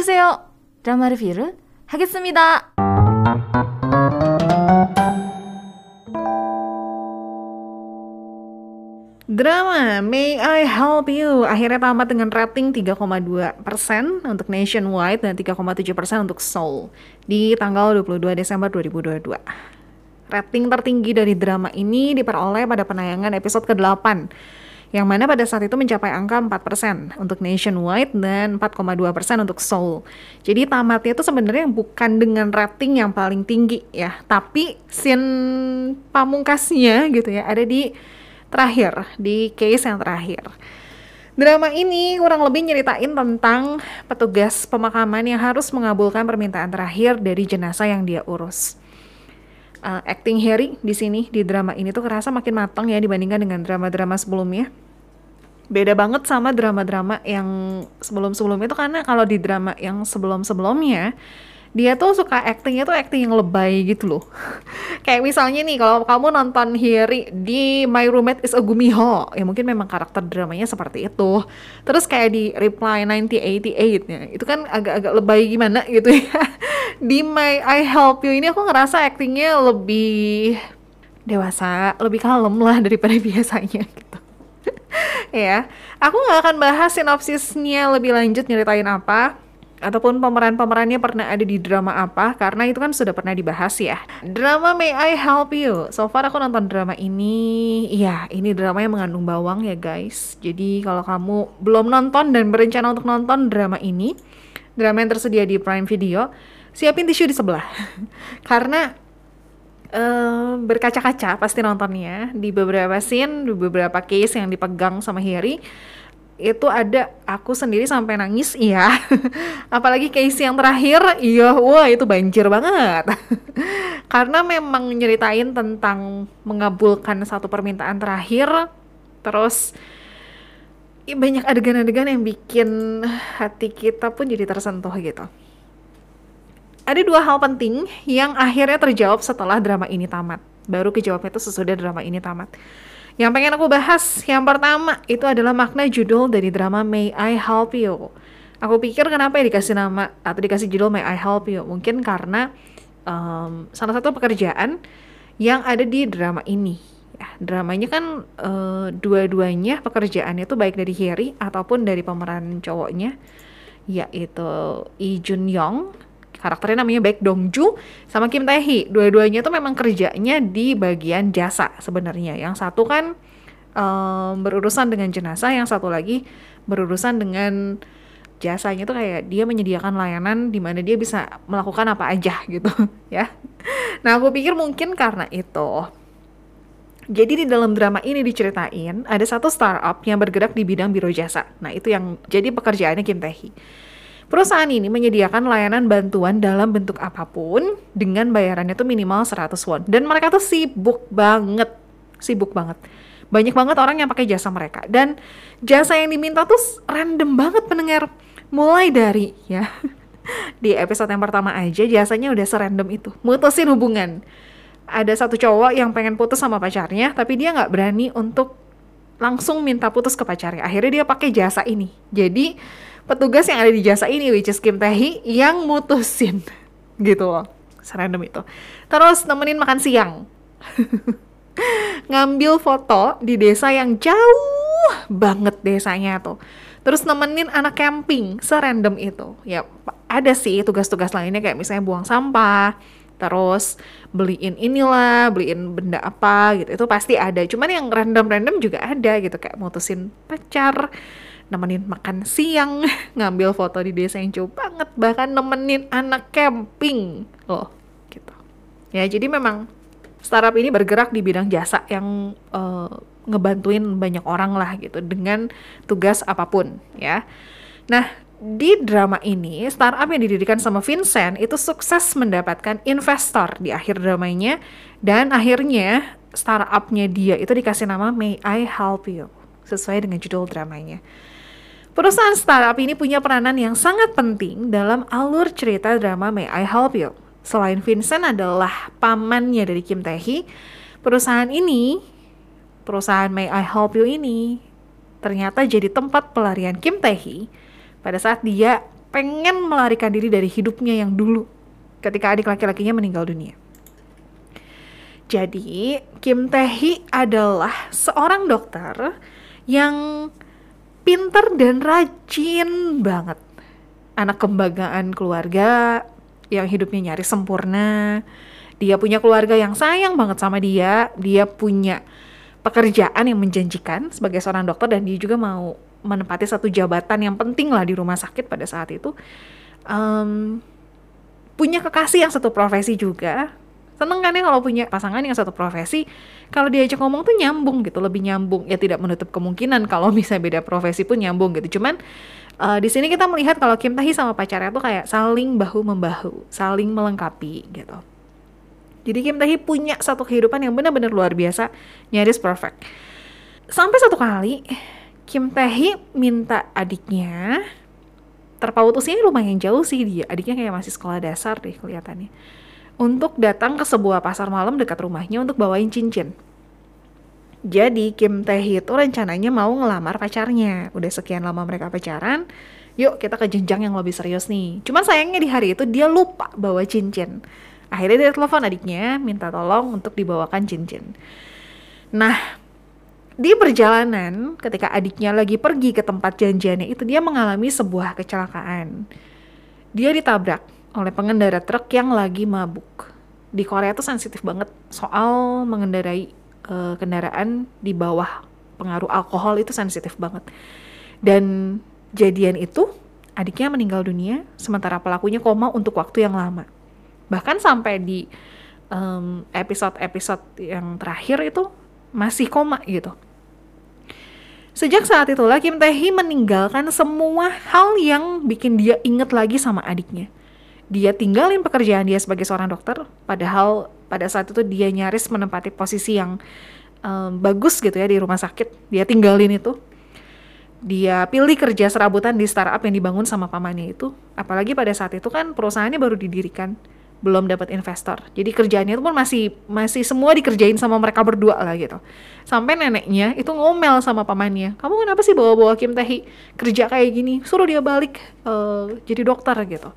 보세요. 드라마 리뷰를 하겠습니다. Drama May I Help You akhirnya tamat dengan rating 3,2% untuk nationwide dan 3,7% untuk Seoul di tanggal 22 Desember 2022. Rating tertinggi dari drama ini diperoleh pada penayangan episode ke-8 yang mana pada saat itu mencapai angka 4% untuk nationwide dan 4,2% untuk Seoul. Jadi tamatnya itu sebenarnya bukan dengan rating yang paling tinggi ya, tapi scene pamungkasnya gitu ya ada di terakhir, di case yang terakhir. Drama ini kurang lebih nyeritain tentang petugas pemakaman yang harus mengabulkan permintaan terakhir dari jenazah yang dia urus. Uh, acting Harry di sini di drama ini tuh kerasa makin matang ya dibandingkan dengan drama-drama sebelumnya. Beda banget sama drama-drama yang sebelum-sebelumnya itu. Karena kalau di drama yang sebelum-sebelumnya dia tuh suka actingnya tuh acting yang lebay gitu loh. Kayak misalnya nih kalau kamu nonton Hiri di My Roommate is a Gumiho ya mungkin memang karakter dramanya seperti itu. Terus kayak di Reply 1988 ya itu kan agak-agak lebay gimana gitu ya. Di My I Help You ini aku ngerasa actingnya lebih dewasa lebih kalem lah daripada biasanya. gitu ya aku nggak akan bahas sinopsisnya lebih lanjut nyeritain apa ataupun pemeran-pemerannya pernah ada di drama apa karena itu kan sudah pernah dibahas ya. Drama May I Help You. So far aku nonton drama ini, iya ini drama yang mengandung bawang ya guys. Jadi kalau kamu belum nonton dan berencana untuk nonton drama ini, drama yang tersedia di Prime Video, siapin tisu di sebelah. karena berkaca-kaca pasti nontonnya. Di beberapa scene, di beberapa case yang dipegang sama Harry itu ada aku sendiri sampai nangis iya. Apalagi case yang terakhir iya wah itu banjir banget. Karena memang nyeritain tentang mengabulkan satu permintaan terakhir terus banyak adegan-adegan yang bikin hati kita pun jadi tersentuh gitu ada dua hal penting yang akhirnya terjawab setelah drama ini tamat baru kejawabnya itu sesudah drama ini tamat yang pengen aku bahas, yang pertama itu adalah makna judul dari drama May I Help You. Aku pikir kenapa ya dikasih nama atau dikasih judul May I Help You? Mungkin karena um, salah satu pekerjaan yang ada di drama ini. Ya, dramanya kan uh, dua-duanya pekerjaannya itu baik dari Harry ataupun dari pemeran cowoknya yaitu Lee Jun Young karakternya namanya Baek Dongju sama Kim Tae Hee. Dua-duanya tuh memang kerjanya di bagian jasa sebenarnya. Yang satu kan um, berurusan dengan jenazah, yang satu lagi berurusan dengan jasanya tuh kayak dia menyediakan layanan di mana dia bisa melakukan apa aja gitu ya. Nah aku pikir mungkin karena itu. Jadi di dalam drama ini diceritain ada satu startup yang bergerak di bidang biro jasa. Nah itu yang jadi pekerjaannya Kim Tae Hee. Perusahaan ini menyediakan layanan bantuan dalam bentuk apa pun dengan bayarannya tuh minimal 100 won. Dan mereka tuh sibuk banget, sibuk banget. Banyak banget orang yang pakai jasa mereka. Dan jasa yang diminta tuh random banget pendengar. Mulai dari ya di episode yang pertama aja jasanya udah serandom itu. Mutusin hubungan. Ada satu cowok yang pengen putus sama pacarnya, tapi dia nggak berani untuk langsung minta putus ke pacarnya. Akhirnya dia pakai jasa ini. Jadi petugas yang ada di jasa ini which is Kim Tae yang mutusin. Gitu loh. Serandom itu. Terus nemenin makan siang. Ngambil foto di desa yang jauh banget desanya tuh. Terus nemenin anak camping serandom itu. Ya ada sih tugas-tugas lainnya kayak misalnya buang sampah terus beliin inilah beliin benda apa gitu. Itu pasti ada. Cuman yang random-random juga ada gitu kayak mutusin pacar nemenin makan siang, ngambil foto di desa yang jauh banget, bahkan nemenin anak camping loh, gitu. Ya jadi memang startup ini bergerak di bidang jasa yang uh, ngebantuin banyak orang lah gitu dengan tugas apa pun ya. Nah di drama ini startup yang didirikan sama Vincent itu sukses mendapatkan investor di akhir dramanya dan akhirnya startupnya dia itu dikasih nama May I Help You sesuai dengan judul dramanya. Perusahaan startup ini punya peranan yang sangat penting dalam alur cerita drama May I Help You. Selain Vincent adalah pamannya dari Kim Tae Hee, perusahaan ini, perusahaan May I Help You ini, ternyata jadi tempat pelarian Kim Tae Hee pada saat dia pengen melarikan diri dari hidupnya yang dulu ketika adik laki-lakinya meninggal dunia. Jadi, Kim Tae-hee adalah seorang dokter yang pinter dan rajin banget. Anak kebanggaan keluarga yang hidupnya nyaris sempurna. Dia punya keluarga yang sayang banget sama dia. Dia punya pekerjaan yang menjanjikan sebagai seorang dokter dan dia juga mau menempati satu jabatan yang penting lah di rumah sakit pada saat itu. Um, punya kekasih yang satu profesi juga seneng kan ya kalau punya pasangan yang satu profesi kalau diajak ngomong tuh nyambung gitu lebih nyambung. Ya tidak menutup kemungkinan kalau misalnya beda profesi pun nyambung gitu. Cuman uh, di sini kita melihat kalau Kim Tahi sama pacarnya tuh kayak saling bahu membahu saling melengkapi gitu. Jadi Kim Tahi punya satu kehidupan yang benar-benar luar biasa nyaris perfect. Sampai satu kali Kim Tae minta adiknya terpaut usianya lumayan jauh sih dia. Adiknya kayak masih sekolah dasar deh kelihatannya untuk datang ke sebuah pasar malam dekat rumahnya untuk bawain cincin. Jadi Kim Tae itu rencananya mau ngelamar pacarnya. Udah sekian lama mereka pacaran, yuk kita ke jenjang yang lebih serius nih. Cuman sayangnya di hari itu dia lupa bawa cincin. Akhirnya dia telepon adiknya minta tolong untuk dibawakan cincin. Nah, di perjalanan ketika adiknya lagi pergi ke tempat janjiannya itu dia mengalami sebuah kecelakaan. Dia ditabrak oleh pengendara truk yang lagi mabuk. Di Korea tuh sensitif banget soal mengendarai uh, kendaraan di bawah pengaruh alkohol itu sensitif banget. Dan jadian itu adiknya meninggal dunia sementara pelakunya koma untuk waktu yang lama. Bahkan sampai di episode-episode um, yang terakhir itu masih koma gitu. Sejak saat itulah Kim Tae Hee meninggalkan semua hal yang bikin dia inget lagi sama adiknya dia tinggalin pekerjaan dia sebagai seorang dokter padahal pada saat itu dia nyaris menempati posisi yang um, bagus gitu ya di rumah sakit. Dia tinggalin itu. Dia pilih kerja serabutan di startup yang dibangun sama pamannya itu. Apalagi pada saat itu kan perusahaannya baru didirikan belum dapat investor. Jadi kerjaannya itu pun masih masih semua dikerjain sama mereka berdua lah gitu. Sampai neneknya itu ngomel sama pamannya. Kamu kenapa sih bawa-bawa Kim Tae kerja kayak gini? Suruh dia balik uh, jadi dokter gitu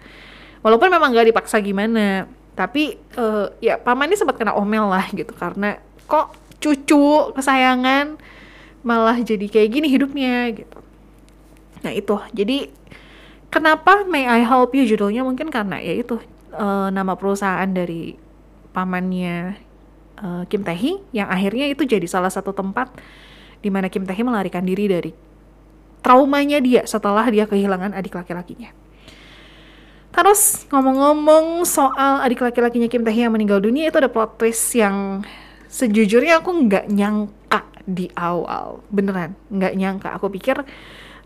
walaupun memang gak dipaksa gimana tapi uh, ya paman ini sempat kena omel lah gitu karena kok cucu kesayangan malah jadi kayak gini hidupnya gitu. Nah itu. Jadi kenapa May I Help You judulnya? Mungkin karena ya itu uh, nama perusahaan dari pamannya uh, Kim Tae Hee yang akhirnya itu jadi salah satu tempat di mana Kim Tae Hee melarikan diri dari traumanya dia setelah dia kehilangan adik laki-lakinya. Terus ngomong-ngomong soal adik laki-lakinya Kim Tae yang meninggal dunia itu ada plot twist yang sejujurnya aku nggak nyangka di awal. Beneran nggak nyangka. Aku pikir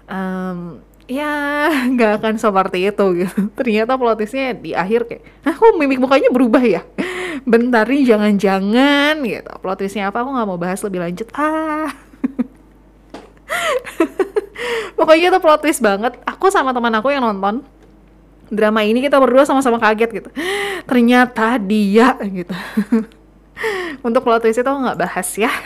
um, ya nggak akan seperti itu gitu. Ternyata plot twistnya di akhir kayak aku mimik mukanya berubah ya? Bentar nih jangan-jangan gitu. Plot twistnya apa aku nggak mau bahas lebih lanjut. Ah. Pokoknya itu plot twist banget. Aku sama teman aku yang nonton drama ini kita berdua sama-sama kaget gitu. Ternyata dia gitu. Untuk plot twist itu nggak bahas ya.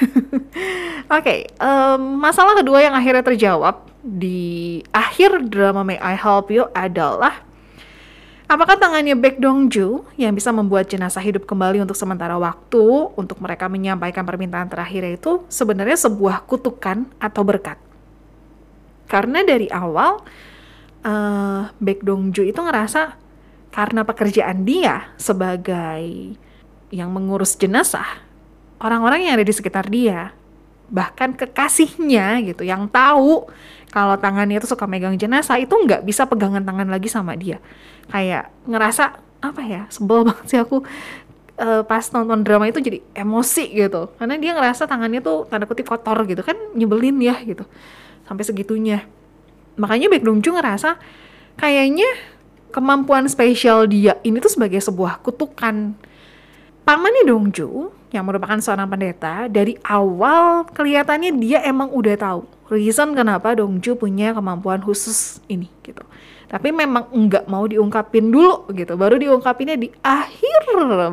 Oke okay, um, masalah kedua yang akhirnya terjawab di akhir drama May I Help You adalah Apakah tangannya Baek Dong Ju yang bisa membuat jenazah hidup kembali untuk sementara waktu untuk mereka menyampaikan permintaan terakhir itu sebenarnya sebuah kutukan atau berkat? Karena dari awal uh, Baek Dong Ju itu ngerasa karena pekerjaan dia sebagai yang mengurus jenazah, orang-orang yang ada di sekitar dia, bahkan kekasihnya gitu, yang tahu kalau tangannya itu suka megang jenazah itu nggak bisa pegangan tangan lagi sama dia. Kayak ngerasa apa ya, sebel banget sih aku uh, pas nonton drama itu jadi emosi gitu, karena dia ngerasa tangannya tuh tanda kutip kotor gitu kan, nyebelin ya gitu, sampai segitunya makanya Baek Dong Ju ngerasa kayaknya kemampuan spesial dia ini tuh sebagai sebuah kutukan. Pamannya Dongju yang merupakan seorang pendeta dari awal kelihatannya dia emang udah tahu reason kenapa Dongju punya kemampuan khusus ini gitu. Tapi memang nggak mau diungkapin dulu gitu. Baru diungkapinnya di akhir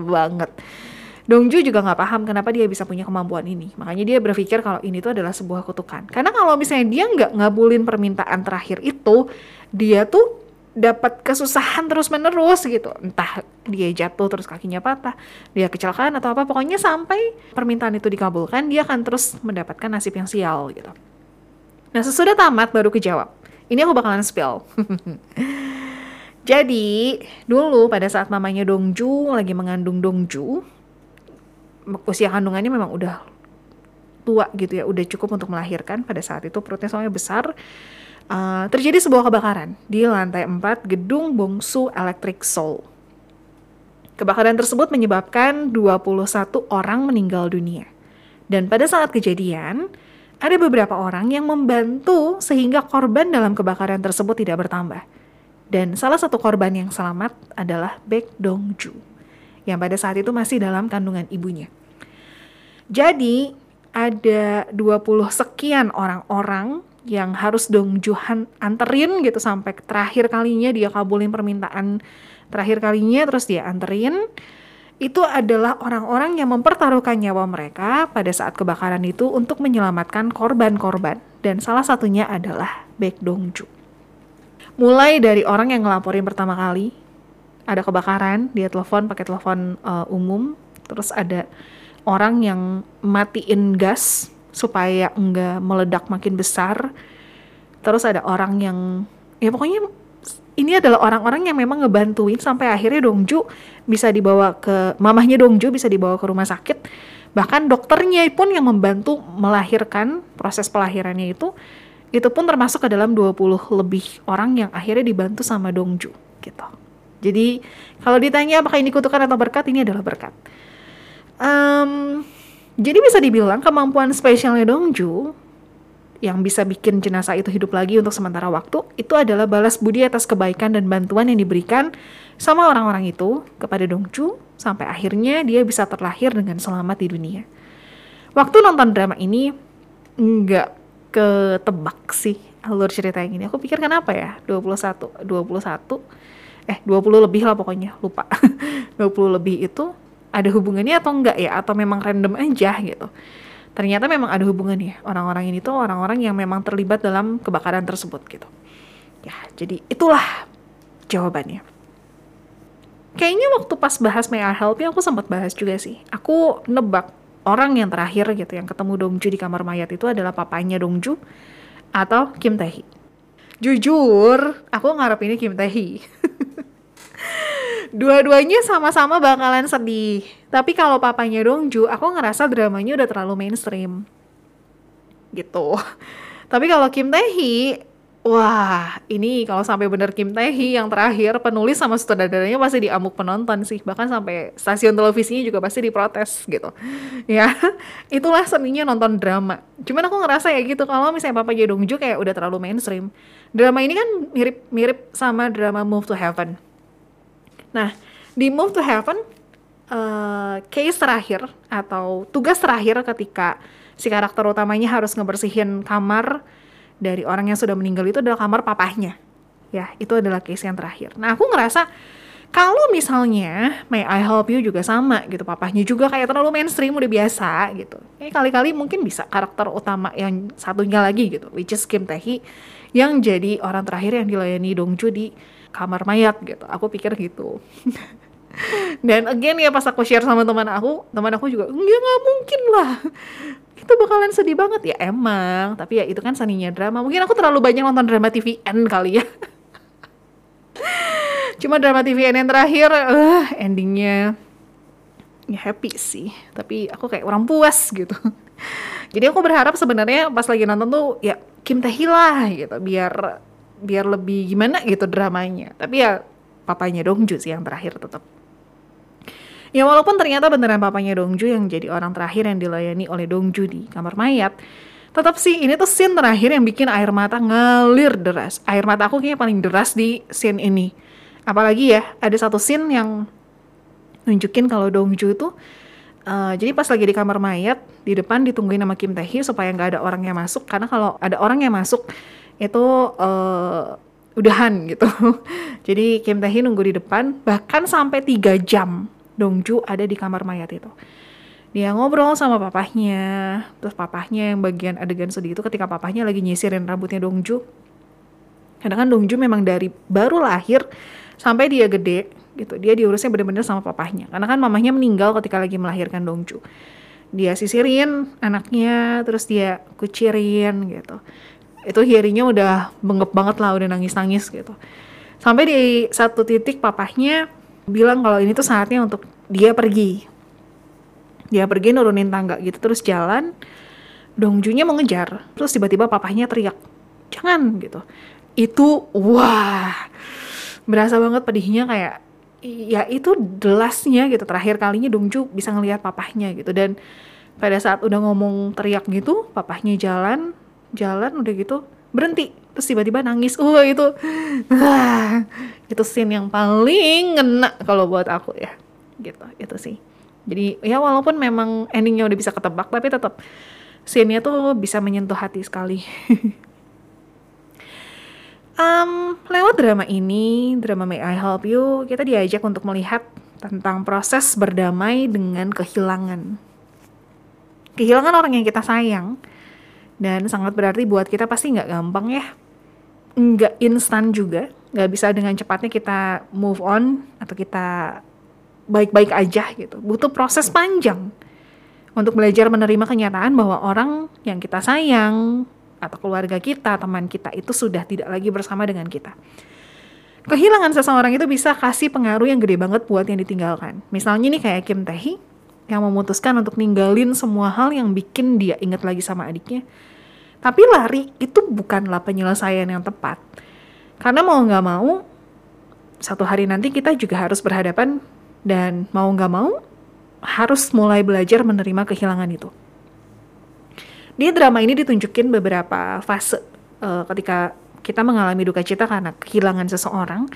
banget Dongju juga nggak paham kenapa dia bisa punya kemampuan ini. Makanya dia berpikir kalau ini tuh adalah sebuah kutukan. Karena kalau misalnya dia nggak ngabulin permintaan terakhir itu, dia tuh dapat kesusahan terus menerus gitu entah dia jatuh terus kakinya patah dia kecelakaan atau apa pokoknya sampai permintaan itu dikabulkan dia akan terus mendapatkan nasib yang sial gitu nah sesudah tamat baru kejawab ini aku bakalan spill jadi dulu pada saat mamanya Dongju lagi mengandung Dongju usia kandungannya memang udah tua gitu ya udah cukup untuk melahirkan pada saat itu perutnya soalnya besar Uh, terjadi sebuah kebakaran di lantai 4 gedung Bongsu Electric Seoul. Kebakaran tersebut menyebabkan 21 orang meninggal dunia. Dan pada saat kejadian, ada beberapa orang yang membantu sehingga korban dalam kebakaran tersebut tidak bertambah. Dan salah satu korban yang selamat adalah Baek Dongju, yang pada saat itu masih dalam kandungan ibunya. Jadi, ada 20 sekian orang-orang yang harus Dong Juhan anterin gitu sampai terakhir kalinya dia kabulin permintaan terakhir kalinya terus dia anterin itu adalah orang-orang yang mempertaruhkan nyawa mereka pada saat kebakaran itu untuk menyelamatkan korban-korban dan salah satunya adalah Baek Dongju. Mulai dari orang yang ngelaporin pertama kali ada kebakaran, dia telepon pakai telepon uh, umum, terus ada orang yang matiin gas supaya enggak meledak makin besar. Terus ada orang yang ya pokoknya ini adalah orang-orang yang memang ngebantuin sampai akhirnya Dongju bisa dibawa ke mamahnya Dongju bisa dibawa ke rumah sakit. Bahkan dokternya pun yang membantu melahirkan proses pelahirannya itu itu pun termasuk ke dalam 20 lebih orang yang akhirnya dibantu sama Dongju gitu. Jadi kalau ditanya apakah ini kutukan atau berkat, ini adalah berkat. Um, jadi bisa dibilang kemampuan spesialnya Dongju yang bisa bikin jenazah itu hidup lagi untuk sementara waktu itu adalah balas budi atas kebaikan dan bantuan yang diberikan sama orang-orang itu kepada Dongju sampai akhirnya dia bisa terlahir dengan selamat di dunia. Waktu nonton drama ini nggak ketebak sih alur cerita yang ini. Aku pikir kenapa ya 21 21 eh 20 lebih lah pokoknya lupa. 20 lebih itu ada hubungannya atau enggak ya? Atau memang random aja gitu? Ternyata memang ada hubungannya. Orang-orang ini tuh orang-orang yang memang terlibat dalam kebakaran tersebut gitu. Ya jadi itulah jawabannya. Kayaknya waktu pas bahas May I Help You aku sempat bahas juga sih. Aku nebak orang yang terakhir gitu yang ketemu Dongju di kamar mayat itu adalah papanya Dongju atau Kim Tae Hee jujur aku ngarep ini Kim Tae Hee dua-duanya sama-sama bakalan sedih. Tapi kalau papanya Dongju, aku ngerasa dramanya udah terlalu mainstream. Gitu. Tapi kalau Kim Tae Hee, wah ini kalau sampai bener Kim Tae Hee yang terakhir penulis sama sutradaranya pasti diamuk penonton sih. Bahkan sampai stasiun televisinya juga pasti diprotes gitu. Ya, itulah seninya nonton drama. Cuman aku ngerasa ya gitu kalau misalnya papanya Dongju kayak udah terlalu mainstream. Drama ini kan mirip-mirip sama drama Move to Heaven Nah, di Move to Heaven, uh, case terakhir atau tugas terakhir ketika si karakter utamanya harus ngebersihin kamar dari orang yang sudah meninggal itu adalah kamar papahnya. Ya, itu adalah case yang terakhir. Nah, aku ngerasa kalau misalnya May I Help You juga sama gitu, papahnya juga kayak terlalu mainstream udah biasa gitu. Ini kali-kali mungkin bisa karakter utama yang satunya lagi gitu, which is Kim Tae Hee yang jadi orang terakhir yang dilayani Dongju di kamar mayat gitu. Aku pikir gitu. Dan again ya pas aku share sama teman aku teman aku juga ya nggak mungkin lah. Itu bakalan sedih banget. Ya emang tapi ya itu kan seninya drama. Mungkin aku terlalu banyak nonton drama TVN kali ya. Cuma drama TVN yang terakhir uh, endingnya ya happy sih. Tapi aku kayak orang puas gitu. Jadi aku berharap sebenarnya pas lagi nonton tuh ya Kim Tae lah gitu. Biar biar lebih gimana gitu dramanya. Tapi ya papanya Dongju sih yang terakhir tetap ya walaupun ternyata beneran papanya Dongju yang jadi orang terakhir yang dilayani oleh Dongju di kamar mayat tetap sih ini tuh scene terakhir yang bikin air mata ngalir deras. Air mata aku kayaknya paling deras di scene ini. Apalagi ya ada satu scene yang nunjukin kalau Dongju itu Uh, jadi pas lagi di kamar mayat di depan ditungguin sama Kim Tae Hee supaya nggak ada orang yang masuk karena kalau ada orang yang masuk itu uh, udahan gitu. Jadi Kim Tae Hee nunggu di depan bahkan sampai tiga jam Dongju ada di kamar mayat itu. Dia ngobrol sama papahnya, terus papahnya yang bagian adegan sedih itu ketika papahnya lagi nyisirin rambutnya Dongju. Karena kan Dongju memang dari baru lahir sampai dia gede gitu. Dia diurusnya benar-benar sama papahnya. Karena kan mamahnya meninggal ketika lagi melahirkan Dongju. Dia sisirin anaknya, terus dia kucirin gitu. Itu Hyerinya udah bengep banget lah, udah nangis-nangis gitu. Sampai di satu titik papahnya bilang kalau ini tuh saatnya untuk dia pergi. Dia pergi nurunin tangga gitu, terus jalan. Dongjunya mengejar, terus tiba-tiba papahnya teriak, jangan gitu itu wah berasa banget pedihnya kayak ya itu delasnya gitu. Terakhir kalinya Dongju bisa ngelihat papahnya gitu. Dan pada saat udah ngomong teriak gitu papahnya jalan jalan udah gitu berhenti. Terus tiba-tiba nangis. Uh itu. Itu scene yang paling ngena kalau buat aku ya. Gitu itu sih. Jadi ya walaupun memang endingnya udah bisa ketebak tapi tetap scene-nya tuh bisa menyentuh hati sekali Um, lewat drama ini, drama May I Help You, kita diajak untuk melihat tentang proses berdamai dengan kehilangan. Kehilangan orang yang kita sayang, dan sangat berarti buat kita pasti nggak gampang ya. Nggak instan juga, nggak bisa dengan cepatnya kita move on, atau kita baik-baik aja gitu. Butuh proses panjang untuk belajar menerima kenyataan bahwa orang yang kita sayang, atau keluarga kita, teman kita itu sudah tidak lagi bersama dengan kita. Kehilangan seseorang itu bisa kasih pengaruh yang gede banget buat yang ditinggalkan. Misalnya nih kayak Kim Tae yang memutuskan untuk ninggalin semua hal yang bikin dia ingat lagi sama adiknya. Tapi lari itu bukanlah penyelesaian yang tepat. Karena mau nggak mau, satu hari nanti kita juga harus berhadapan dan mau nggak mau harus mulai belajar menerima kehilangan itu. Di drama ini ditunjukin beberapa fase uh, ketika kita mengalami duka cita karena kehilangan seseorang.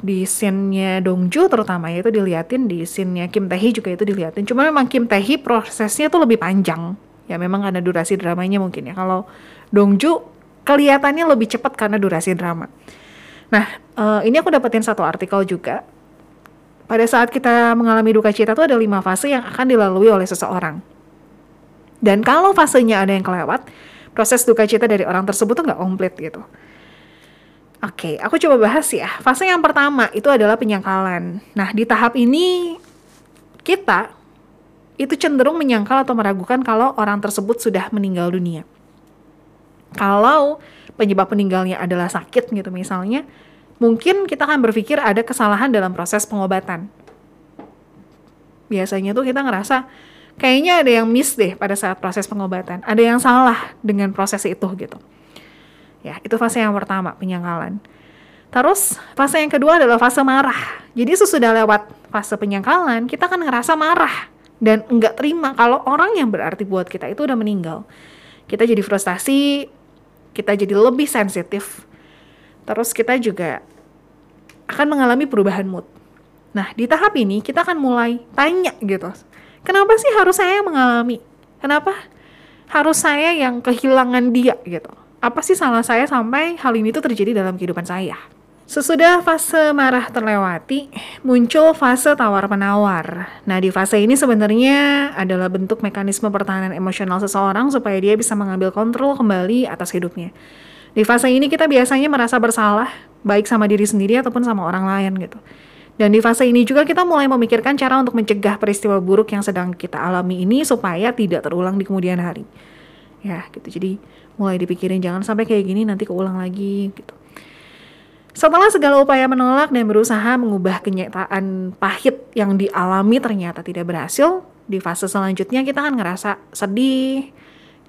Di scene-nya Dongju terutama ya itu diliatin, di scene-nya Kim Tae juga itu diliatin. Cuma memang Kim Tae prosesnya tuh lebih panjang. Ya memang ada durasi dramanya mungkin ya. Kalau Dongju kelihatannya lebih cepat karena durasi drama. Nah, uh, ini aku dapetin satu artikel juga. Pada saat kita mengalami duka cita tuh ada lima fase yang akan dilalui oleh seseorang dan kalau fasenya ada yang kelewat, proses duka cita dari orang tersebut tuh nggak komplit gitu. Oke, aku coba bahas ya. Fase yang pertama itu adalah penyangkalan. Nah, di tahap ini kita itu cenderung menyangkal atau meragukan kalau orang tersebut sudah meninggal dunia. Kalau penyebab meninggalnya adalah sakit gitu misalnya, mungkin kita akan berpikir ada kesalahan dalam proses pengobatan. Biasanya tuh kita ngerasa kayaknya ada yang miss deh pada saat proses pengobatan. Ada yang salah dengan proses itu gitu. Ya, itu fase yang pertama, penyangkalan. Terus fase yang kedua adalah fase marah. Jadi sesudah lewat fase penyangkalan, kita kan ngerasa marah dan nggak terima kalau orang yang berarti buat kita itu udah meninggal. Kita jadi frustasi, kita jadi lebih sensitif. Terus kita juga akan mengalami perubahan mood. Nah, di tahap ini kita akan mulai tanya gitu Kenapa sih harus saya mengalami? Kenapa harus saya yang kehilangan dia gitu? Apa sih salah saya sampai hal ini tuh terjadi dalam kehidupan saya? Sesudah fase marah terlewati, muncul fase tawar-menawar. Nah, di fase ini sebenarnya adalah bentuk mekanisme pertahanan emosional seseorang supaya dia bisa mengambil kontrol kembali atas hidupnya. Di fase ini kita biasanya merasa bersalah, baik sama diri sendiri ataupun sama orang lain gitu. Dan di fase ini juga kita mulai memikirkan cara untuk mencegah peristiwa buruk yang sedang kita alami ini supaya tidak terulang di kemudian hari. Ya, gitu. Jadi mulai dipikirin jangan sampai kayak gini nanti keulang lagi gitu. Setelah segala upaya menolak dan berusaha mengubah kenyataan pahit yang dialami ternyata tidak berhasil, di fase selanjutnya kita akan ngerasa sedih,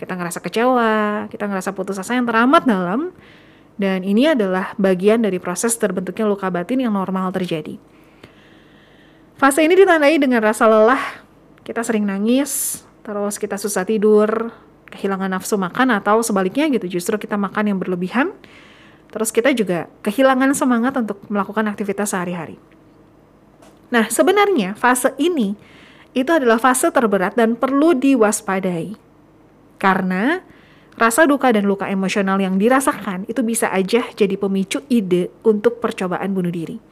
kita ngerasa kecewa, kita ngerasa putus asa yang teramat dalam, dan ini adalah bagian dari proses terbentuknya luka batin yang normal terjadi. Fase ini ditandai dengan rasa lelah, kita sering nangis, terus kita susah tidur, kehilangan nafsu makan atau sebaliknya gitu, justru kita makan yang berlebihan, terus kita juga kehilangan semangat untuk melakukan aktivitas sehari-hari. Nah, sebenarnya fase ini itu adalah fase terberat dan perlu diwaspadai. Karena rasa duka dan luka emosional yang dirasakan itu bisa aja jadi pemicu ide untuk percobaan bunuh diri.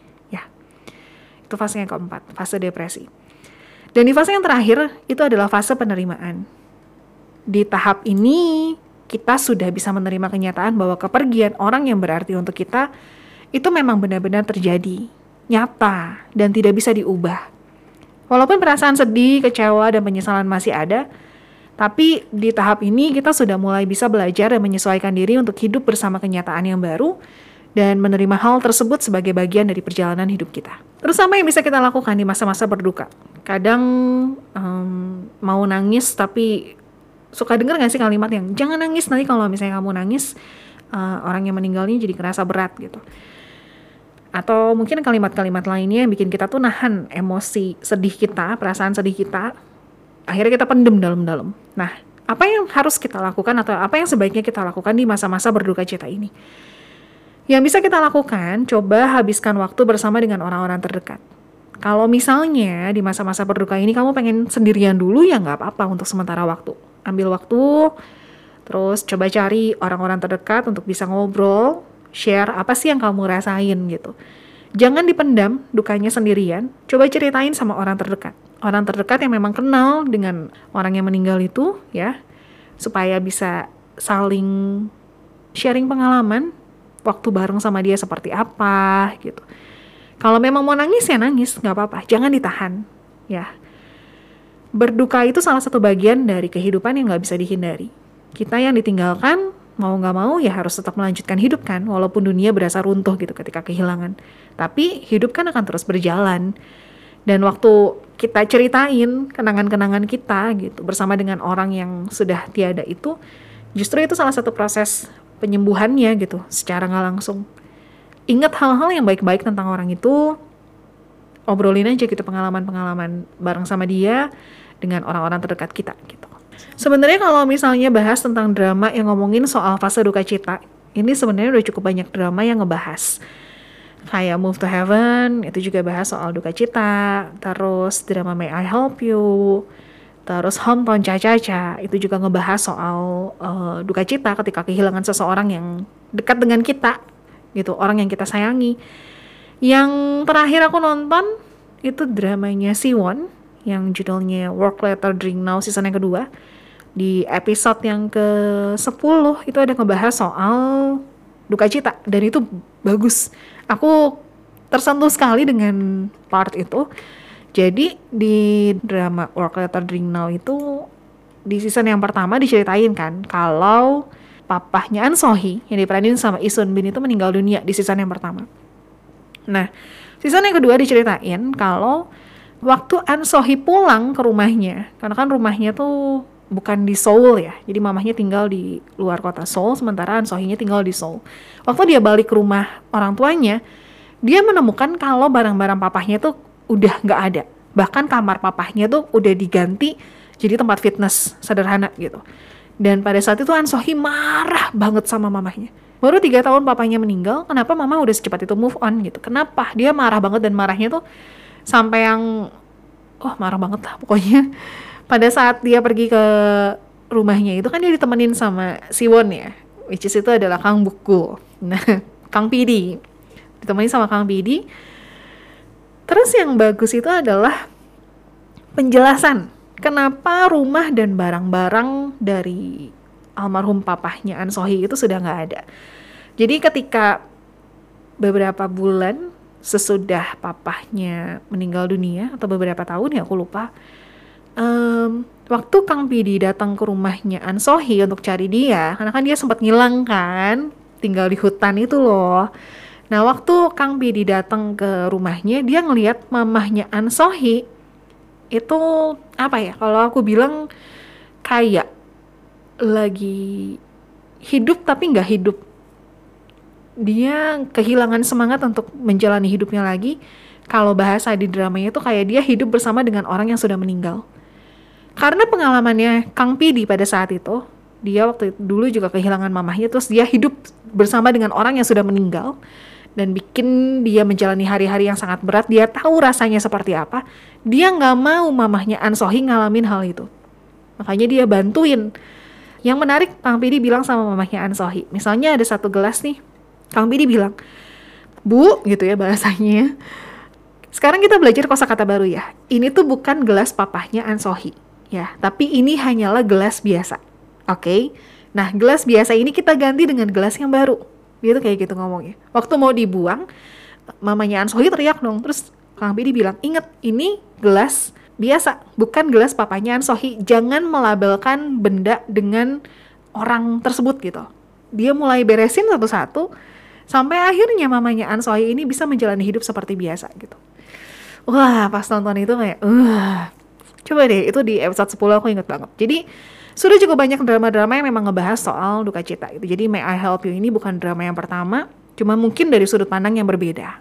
Itu fase yang keempat, fase depresi. Dan di fase yang terakhir, itu adalah fase penerimaan. Di tahap ini, kita sudah bisa menerima kenyataan bahwa kepergian orang yang berarti untuk kita itu memang benar-benar terjadi, nyata, dan tidak bisa diubah. Walaupun perasaan sedih, kecewa, dan penyesalan masih ada, tapi di tahap ini kita sudah mulai bisa belajar dan menyesuaikan diri untuk hidup bersama kenyataan yang baru dan menerima hal tersebut sebagai bagian dari perjalanan hidup kita. Terus apa yang bisa kita lakukan di masa-masa berduka? Kadang um, mau nangis tapi suka denger gak sih kalimat yang jangan nangis nanti kalau misalnya kamu nangis uh, orang yang meninggalnya jadi kerasa berat gitu atau mungkin kalimat-kalimat lainnya yang bikin kita tuh nahan emosi sedih kita perasaan sedih kita akhirnya kita pendem dalam-dalam nah apa yang harus kita lakukan atau apa yang sebaiknya kita lakukan di masa-masa berduka cita ini yang bisa kita lakukan coba habiskan waktu bersama dengan orang-orang terdekat kalau misalnya di masa-masa berduka ini kamu pengen sendirian dulu ya nggak apa-apa untuk sementara waktu ambil waktu, terus coba cari orang-orang terdekat untuk bisa ngobrol, share apa sih yang kamu rasain gitu. Jangan dipendam dukanya sendirian, coba ceritain sama orang terdekat. Orang terdekat yang memang kenal dengan orang yang meninggal itu ya, supaya bisa saling sharing pengalaman waktu bareng sama dia seperti apa gitu. Kalau memang mau nangis ya nangis, nggak apa-apa, jangan ditahan ya berduka itu salah satu bagian dari kehidupan yang nggak bisa dihindari. Kita yang ditinggalkan, mau nggak mau ya harus tetap melanjutkan hidup kan, walaupun dunia berasa runtuh gitu ketika kehilangan. Tapi hidup kan akan terus berjalan. Dan waktu kita ceritain kenangan-kenangan kita gitu bersama dengan orang yang sudah tiada itu, justru itu salah satu proses penyembuhannya gitu secara nggak langsung. Ingat hal-hal yang baik-baik tentang orang itu, obrolin aja gitu pengalaman-pengalaman bareng sama dia dengan orang-orang terdekat kita gitu. Sebenarnya kalau misalnya bahas tentang drama yang ngomongin soal fase duka cita, ini sebenarnya udah cukup banyak drama yang ngebahas. Kayak Move to Heaven, itu juga bahas soal duka cita, terus drama May I Help You, terus Hometown Caca-Caca, itu juga ngebahas soal uh, duka cita ketika kehilangan seseorang yang dekat dengan kita, gitu, orang yang kita sayangi. Yang terakhir aku nonton itu dramanya Siwon yang judulnya Work Later Drink Now season yang kedua. Di episode yang ke-10 itu ada ngebahas soal duka cita dan itu bagus. Aku tersentuh sekali dengan part itu. Jadi di drama Work Later Drink Now itu di season yang pertama diceritain kan kalau papahnya An Sohee yang diperanin sama Isun Bin itu meninggal dunia di season yang pertama. Nah, season yang kedua diceritain kalau waktu An Sohi pulang ke rumahnya, karena kan rumahnya tuh bukan di Seoul ya, jadi mamahnya tinggal di luar kota Seoul, sementara An Sohinya tinggal di Seoul. Waktu dia balik ke rumah orang tuanya, dia menemukan kalau barang-barang papahnya tuh udah nggak ada. Bahkan kamar papahnya tuh udah diganti jadi tempat fitness sederhana gitu. Dan pada saat itu An Sohi marah banget sama mamahnya. Baru tiga tahun papanya meninggal kenapa mama udah secepat itu move on gitu? Kenapa? Dia marah banget dan marahnya tuh sampai yang oh marah banget lah pokoknya. Pada saat dia pergi ke rumahnya itu kan dia ditemenin sama Siwon ya which is itu adalah Kang Buku nah Kang Pidi. Ditemenin sama Kang Pidi terus yang bagus itu adalah penjelasan kenapa rumah dan barang-barang dari almarhum papahnya An Sohi itu sudah nggak ada. Jadi ketika beberapa bulan sesudah papahnya meninggal dunia atau beberapa tahun ya aku lupa, um, waktu Kang Pidi datang ke rumahnya An Sohi untuk cari dia, karena kan dia sempat ngilang kan, tinggal di hutan itu loh. Nah waktu Kang Pidi datang ke rumahnya, dia ngelihat mamahnya An Sohi itu apa ya? Kalau aku bilang kayak lagi hidup tapi nggak hidup. Dia kehilangan semangat untuk menjalani hidupnya lagi. Kalau bahasa di dramanya itu kayak dia hidup bersama dengan orang yang sudah meninggal. Karena pengalamannya Kang Pidi pada saat itu, dia waktu itu, dulu juga kehilangan mamahnya, terus dia hidup bersama dengan orang yang sudah meninggal dan bikin dia menjalani hari-hari yang sangat berat. Dia tahu rasanya seperti apa. Dia nggak mau mamahnya Ansohi ngalamin hal itu. Makanya dia bantuin yang menarik, Kang Pidi bilang sama mamahnya An Sohi. Misalnya ada satu gelas nih, Kang Pidi bilang, Bu, gitu ya bahasanya. Sekarang kita belajar kosakata baru ya. Ini tuh bukan gelas papahnya An Sohi, ya. Tapi ini hanyalah gelas biasa. Oke? Okay? Nah, gelas biasa ini kita ganti dengan gelas yang baru. Dia tuh kayak gitu ngomongnya. Waktu mau dibuang, mamanya Ansohi teriak dong. Terus Kang Bidi bilang, inget ini gelas biasa, bukan gelas papanya Ansohi. Jangan melabelkan benda dengan orang tersebut gitu. Dia mulai beresin satu-satu, sampai akhirnya mamanya Ansohi ini bisa menjalani hidup seperti biasa gitu. Wah, pas nonton itu kayak, uh, coba deh, itu di episode 10 aku inget banget. Jadi, sudah cukup banyak drama-drama yang memang ngebahas soal duka cita gitu. Jadi May I Help You ini bukan drama yang pertama, cuma mungkin dari sudut pandang yang berbeda.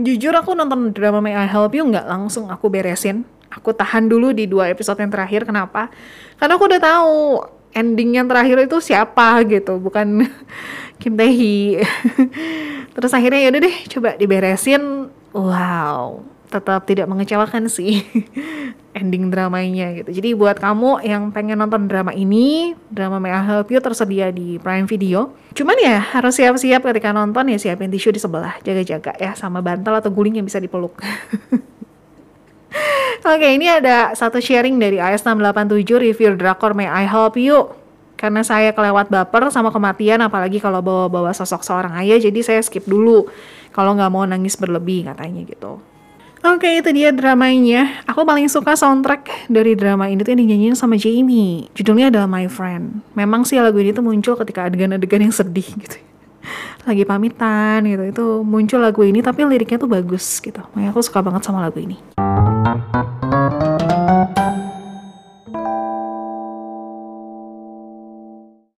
Jujur aku nonton drama May I Help You nggak langsung aku beresin. Aku tahan dulu di dua episode yang terakhir. Kenapa? Karena aku udah tahu ending yang terakhir itu siapa gitu, bukan Kim Tae Hee. Terus akhirnya yaudah deh, coba diberesin. Wow, tetap tidak mengecewakan sih ending dramanya gitu. Jadi buat kamu yang pengen nonton drama ini, drama May I Help You tersedia di Prime Video. Cuman ya harus siap-siap ketika nonton ya siapin tisu di sebelah, jaga-jaga ya sama bantal atau guling yang bisa dipeluk. Oke, ini ada satu sharing dari AS687 review drakor May I Help You. Karena saya kelewat baper sama kematian, apalagi kalau bawa-bawa sosok seorang ayah, jadi saya skip dulu. Kalau nggak mau nangis berlebih katanya gitu. Oke, itu dia dramanya. Aku paling suka soundtrack dari drama ini tuh yang dinyanyiin sama Jamie. Judulnya adalah My Friend. Memang sih lagu ini tuh muncul ketika adegan-adegan yang sedih gitu. Lagi pamitan gitu, itu muncul lagu ini tapi liriknya tuh bagus gitu. Makanya aku suka banget sama lagu ini.